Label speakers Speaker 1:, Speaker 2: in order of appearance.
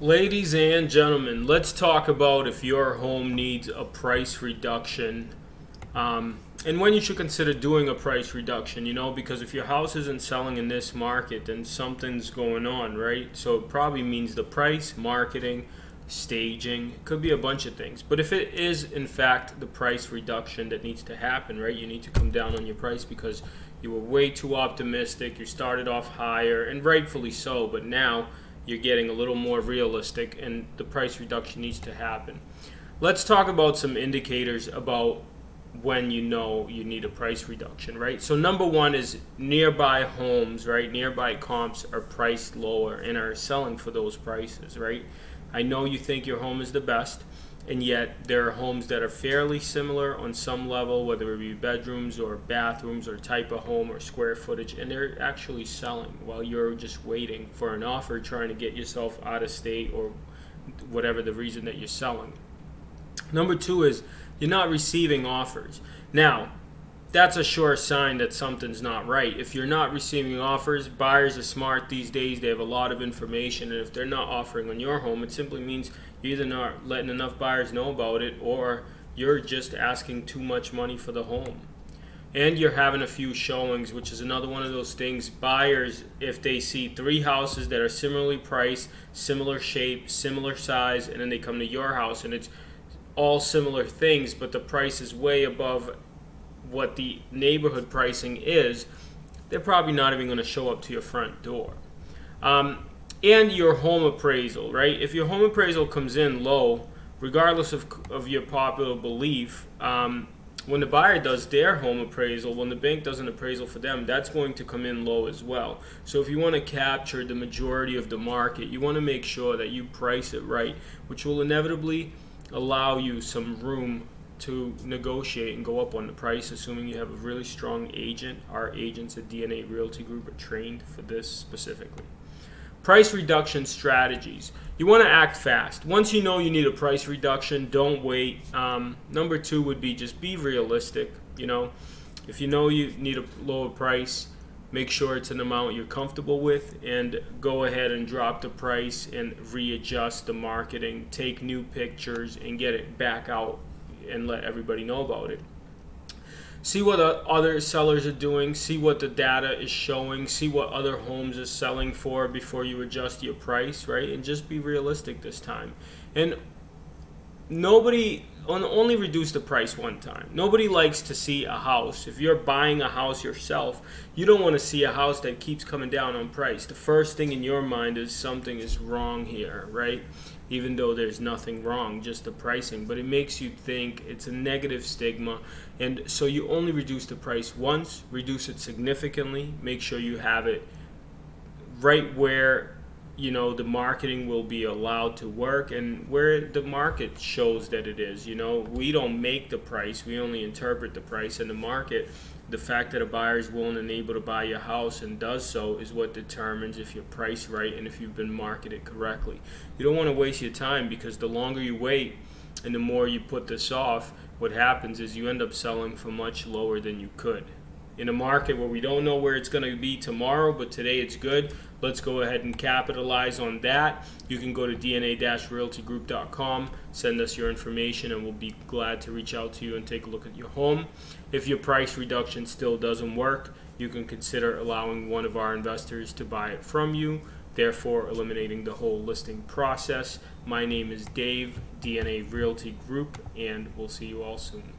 Speaker 1: Ladies and gentlemen, let's talk about if your home needs a price reduction um, and when you should consider doing a price reduction, you know, because if your house isn't selling in this market, then something's going on, right? So it probably means the price, marketing, staging, could be a bunch of things. But if it is, in fact, the price reduction that needs to happen, right, you need to come down on your price because you were way too optimistic, you started off higher, and rightfully so, but now you're getting a little more realistic and the price reduction needs to happen. Let's talk about some indicators about when you know you need a price reduction, right? So number one is nearby homes, right? Nearby comps are priced lower and are selling for those prices, right? I know you think your home is the best, and yet there are homes that are fairly similar on some level, whether it be bedrooms or bathrooms or type of home or square footage, and they're actually selling while you're just waiting for an offer, trying to get yourself out of state or whatever the reason that you're selling. Number two is you're not receiving offers. Now, that's a sure sign that something's not right. If you're not receiving offers, buyers are smart these days. They have a lot of information, and if they're not offering on your home, it simply means you're either not letting enough buyers know about it, or you're just asking too much money for the home. And you're having a few showings, which is another one of those things. Buyers, if they see three houses that are similarly priced, similar shape, similar size, and then they come to your house and it's all similar things, but the price is way above what the neighborhood pricing is, they're probably not even going to show up to your front door. Um, and your home appraisal, right? If your home appraisal comes in low, regardless of, of your popular belief, um, when the buyer does their home appraisal, when the bank does an appraisal for them, that's going to come in low as well. So if you want to capture the majority of the market, you want to make sure that you price it right, which will inevitably allow you some room to negotiate and go up on the price, assuming you have a really strong agent. Our agents at DNA Realty Group are trained for this specifically. Price reduction strategies. You want to act fast. Once you know you need a price reduction, don't wait. Um, number two would be just be realistic. You know, if you know you need a lower price, make sure it's an amount you're comfortable with and go ahead and drop the price and readjust the marketing take new pictures and get it back out and let everybody know about it. See what other sellers are doing, see what the data is showing, see what other homes are selling for before you adjust your price, right? And just be realistic this time. And nobody only reduce the price one time. Nobody likes to see a house. If you're buying a house yourself, you don't want to see a house that keeps coming down on price. The first thing in your mind is something is wrong here, right? Even though there's nothing wrong, just the pricing. But it makes you think it's a negative stigma. And so you only reduce the price once, reduce it significantly, make sure you have it right where you know the marketing will be allowed to work and where the market shows that it is you know. We don't make the price we only interpret the price in the market. The fact that a buyer is willing and able to buy your house and does so is what determines if you're priced right and if you've been marketed correctly. You don't want to waste your time because the longer you wait and the more you put this off what happens is you end up selling for much lower than you could in a market where we don't know where it's going to be tomorrow, but today it's good. Let's go ahead and capitalize on that. You can go to dna-realtygroup.com, send us your information, and we'll be glad to reach out to you and take a look at your home. If your price reduction still doesn't work, you can consider allowing one of our investors to buy it from you, therefore eliminating the whole listing process. My name is Dave, DNA Realty Group, and we'll see you all soon.